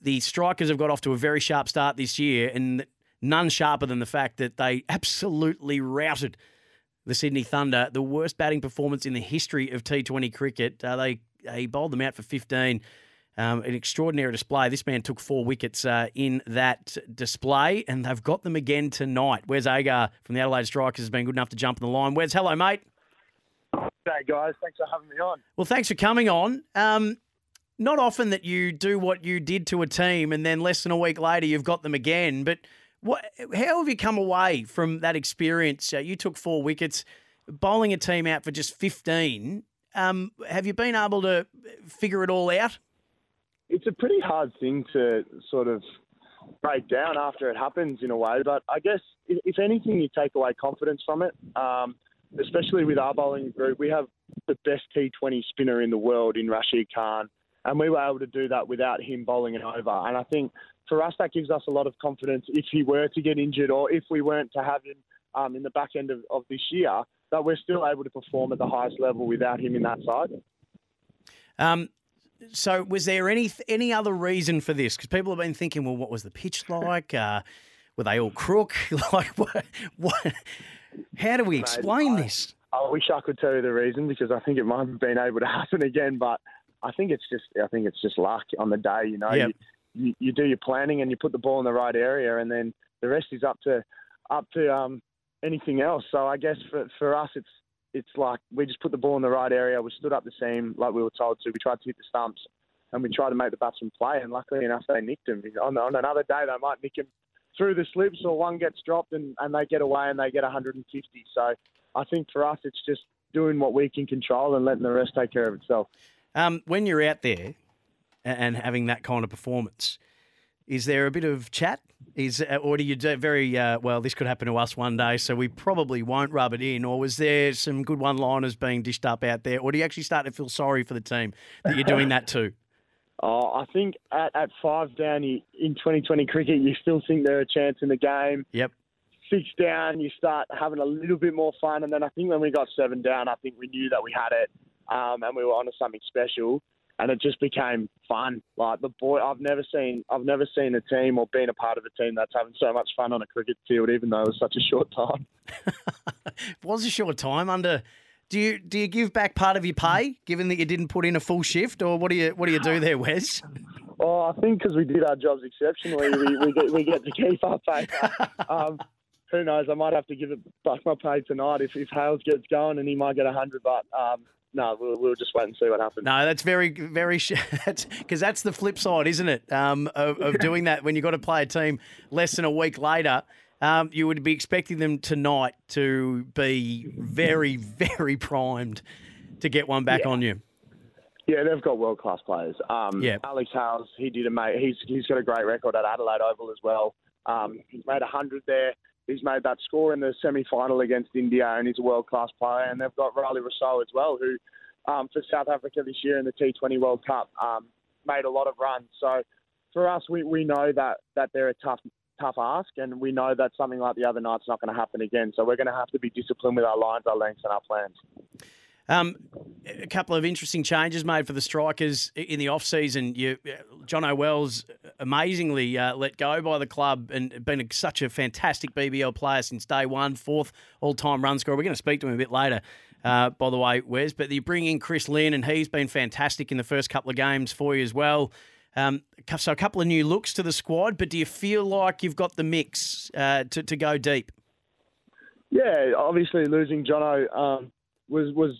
The Strikers have got off to a very sharp start this year, and none sharper than the fact that they absolutely routed the Sydney Thunder, the worst batting performance in the history of T20 cricket. Uh, they, they bowled them out for 15. Um, an extraordinary display. This man took four wickets uh, in that display, and they've got them again tonight. Wes Agar from the Adelaide Strikers has been good enough to jump in the line. Wes hello, mate? Hey guys, thanks for having me on. Well, thanks for coming on. Um, not often that you do what you did to a team, and then less than a week later you've got them again. But what? How have you come away from that experience? Uh, you took four wickets, bowling a team out for just fifteen. Um, have you been able to figure it all out? It's a pretty hard thing to sort of break down after it happens in a way, but I guess if, if anything, you take away confidence from it. Um, especially with our bowling group, we have the best T20 spinner in the world in Rashid Khan, and we were able to do that without him bowling it over. And I think for us, that gives us a lot of confidence if he were to get injured or if we weren't to have him um, in the back end of, of this year, that we're still able to perform at the highest level without him in that side. Um, so, was there any any other reason for this? Because people have been thinking, well, what was the pitch like? Uh, were they all crook? like, what, what? How do we explain Mate, I, this? I wish I could tell you the reason because I think it might have been able to happen again, but I think it's just I think it's just luck on the day. You know, Yep. you, you, you do your planning and you put the ball in the right area, and then the rest is up to up to um, anything else. So I guess for for us, it's it's like we just put the ball in the right area. We stood up the seam like we were told to. We tried to hit the stumps, and we tried to make the batsman play. And luckily enough, they nicked him. On, on another day, they might nick him through the slips, or one gets dropped and, and they get away and they get 150. So I think for us, it's just doing what we can control and letting the rest take care of itself. Um, when you're out there and having that kind of performance, is there a bit of chat? Is uh, or do you do very uh, well? This could happen to us one day, so we probably won't rub it in. Or was there some good one-liners being dished up out there? Or do you actually start to feel sorry for the team that you're doing that too? Oh, I think at, at five down you, in 2020 cricket, you still think they're a chance in the game. Yep. Six down, you start having a little bit more fun. And then I think when we got seven down, I think we knew that we had it um, and we were onto something special. And it just became fun. Like the boy, I've never seen, I've never seen a team or been a part of a team that's having so much fun on a cricket field, even though it was such a short time. It was a short time under. Do you do you give back part of your pay, given that you didn't put in a full shift, or what do you what do you do there, Wes? Oh, I think because we did our jobs exceptionally, we, we, get, we get to keep our pay. Um, who knows? I might have to give it back my pay tonight if, if Hales gets going and he might get a 100. But um, no, we'll, we'll just wait and see what happens. No, that's very, very, that's because that's the flip side, isn't it? Um, of, of doing that when you've got to play a team less than a week later. Um, you would be expecting them tonight to be very, very primed to get one back on you. Yeah, they've got world class players. Um, Yeah. Alex Hales, he did a mate. He's he's got a great record at Adelaide Oval as well. Um, he's made hundred there. He's made that score in the semi final against India, and he's a world class player. And they've got Rilee Rossouw as well, who um, for South Africa this year in the T20 World Cup um, made a lot of runs. So for us, we, we know that that they're a tough tough ask, and we know that something like the other night's not going to happen again. So we're going to have to be disciplined with our lines, our lengths, and our plans. Um, a couple of interesting changes made for the strikers in the off season. You, Jono Wells amazingly uh, let go by the club and been a, such a fantastic BBL player since day one, fourth all time run scorer. We're going to speak to him a bit later, uh, by the way, Wes. But you bring in Chris Lynn, and he's been fantastic in the first couple of games for you as well. Um, so a couple of new looks to the squad, but do you feel like you've got the mix uh, to, to go deep? Yeah, obviously losing Jono um, was was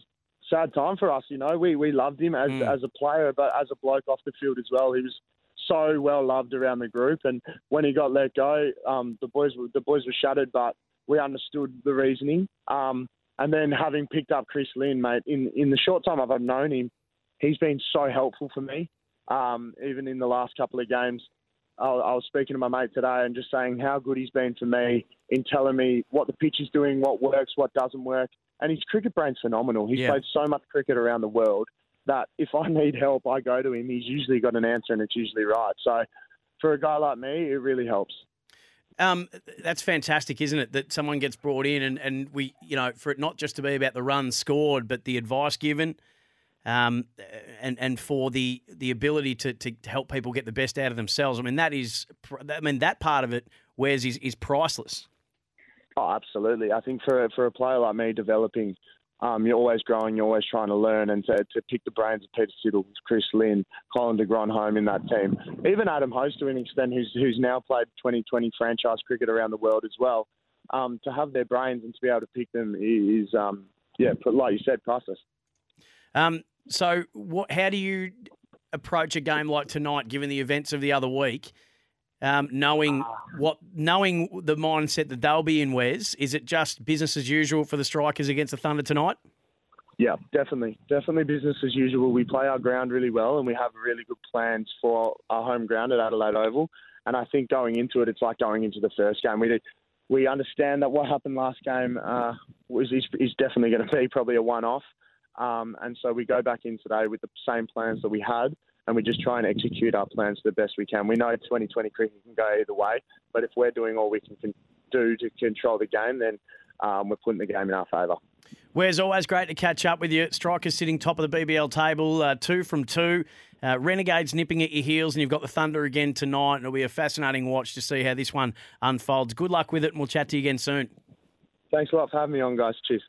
sad time for us. You know, we we loved him as Mm. as a player, but as a bloke off the field as well. He was so well loved around the group, and when he got let go, um, the boys were the boys were shattered, but we understood the reasoning. Um, and then having picked up Chris Lynn, mate, in in the short time I've known him, he's been so helpful for me. Um, even in the last couple of games, I, I was speaking to my mate today and just saying how good he's been for me in telling me what the pitch is doing, what works, what doesn't work. And his cricket brain's phenomenal. He's Yeah. played so much cricket around the world that if I need help, I go to him. He's usually got an answer and it's usually right. So for a guy like me, it really helps. Um, that's fantastic, isn't it? That someone gets brought in and, and we, you know, for it not just to be about the runs scored, but the advice given, um, and and for the the ability to, to help people get the best out of themselves. I mean, that is, I mean, that part of it, Wes, is, is priceless. Oh, absolutely. I think for for a player like me, developing, um, you're always growing, you're always trying to learn, and to, to pick the brains of Peter Siddle, Chris Lynn, Colin de Grandhomme in that team, even Adam Hose to an extent, who's who's now played 2020 franchise cricket around the world as well. Um, to have their brains and to be able to pick them is, um, yeah, like you said, priceless. Um, so, what? How do you approach a game like tonight, given the events of the other week? Um, knowing what, knowing the mindset that they'll be in, Wes, is it just business as usual for the Strikers against the Thunder tonight? Yeah, definitely. Definitely business as usual. We play our ground really well and we have really good plans for our home ground at Adelaide Oval. And I think going into it, it's like going into the first game. We did, we understand that what happened last game uh, was is, is definitely going to be probably a one-off. Um, and so we go back in today with the same plans that we had, and we just try and execute our plans the best we can. We know 2020 cricket can go either way, but if we're doing all we can, can do to control the game, then um, we're putting the game in our favour. Wes always great to catch up with you. Strikers sitting top of the BBL table, uh, two from two. Uh, Renegades nipping at your heels, and you've got the Thunder again tonight. And it'll be a fascinating watch to see how this one unfolds. Good luck with it, and we'll chat to you again soon. Thanks a lot for having me on, guys. Cheers.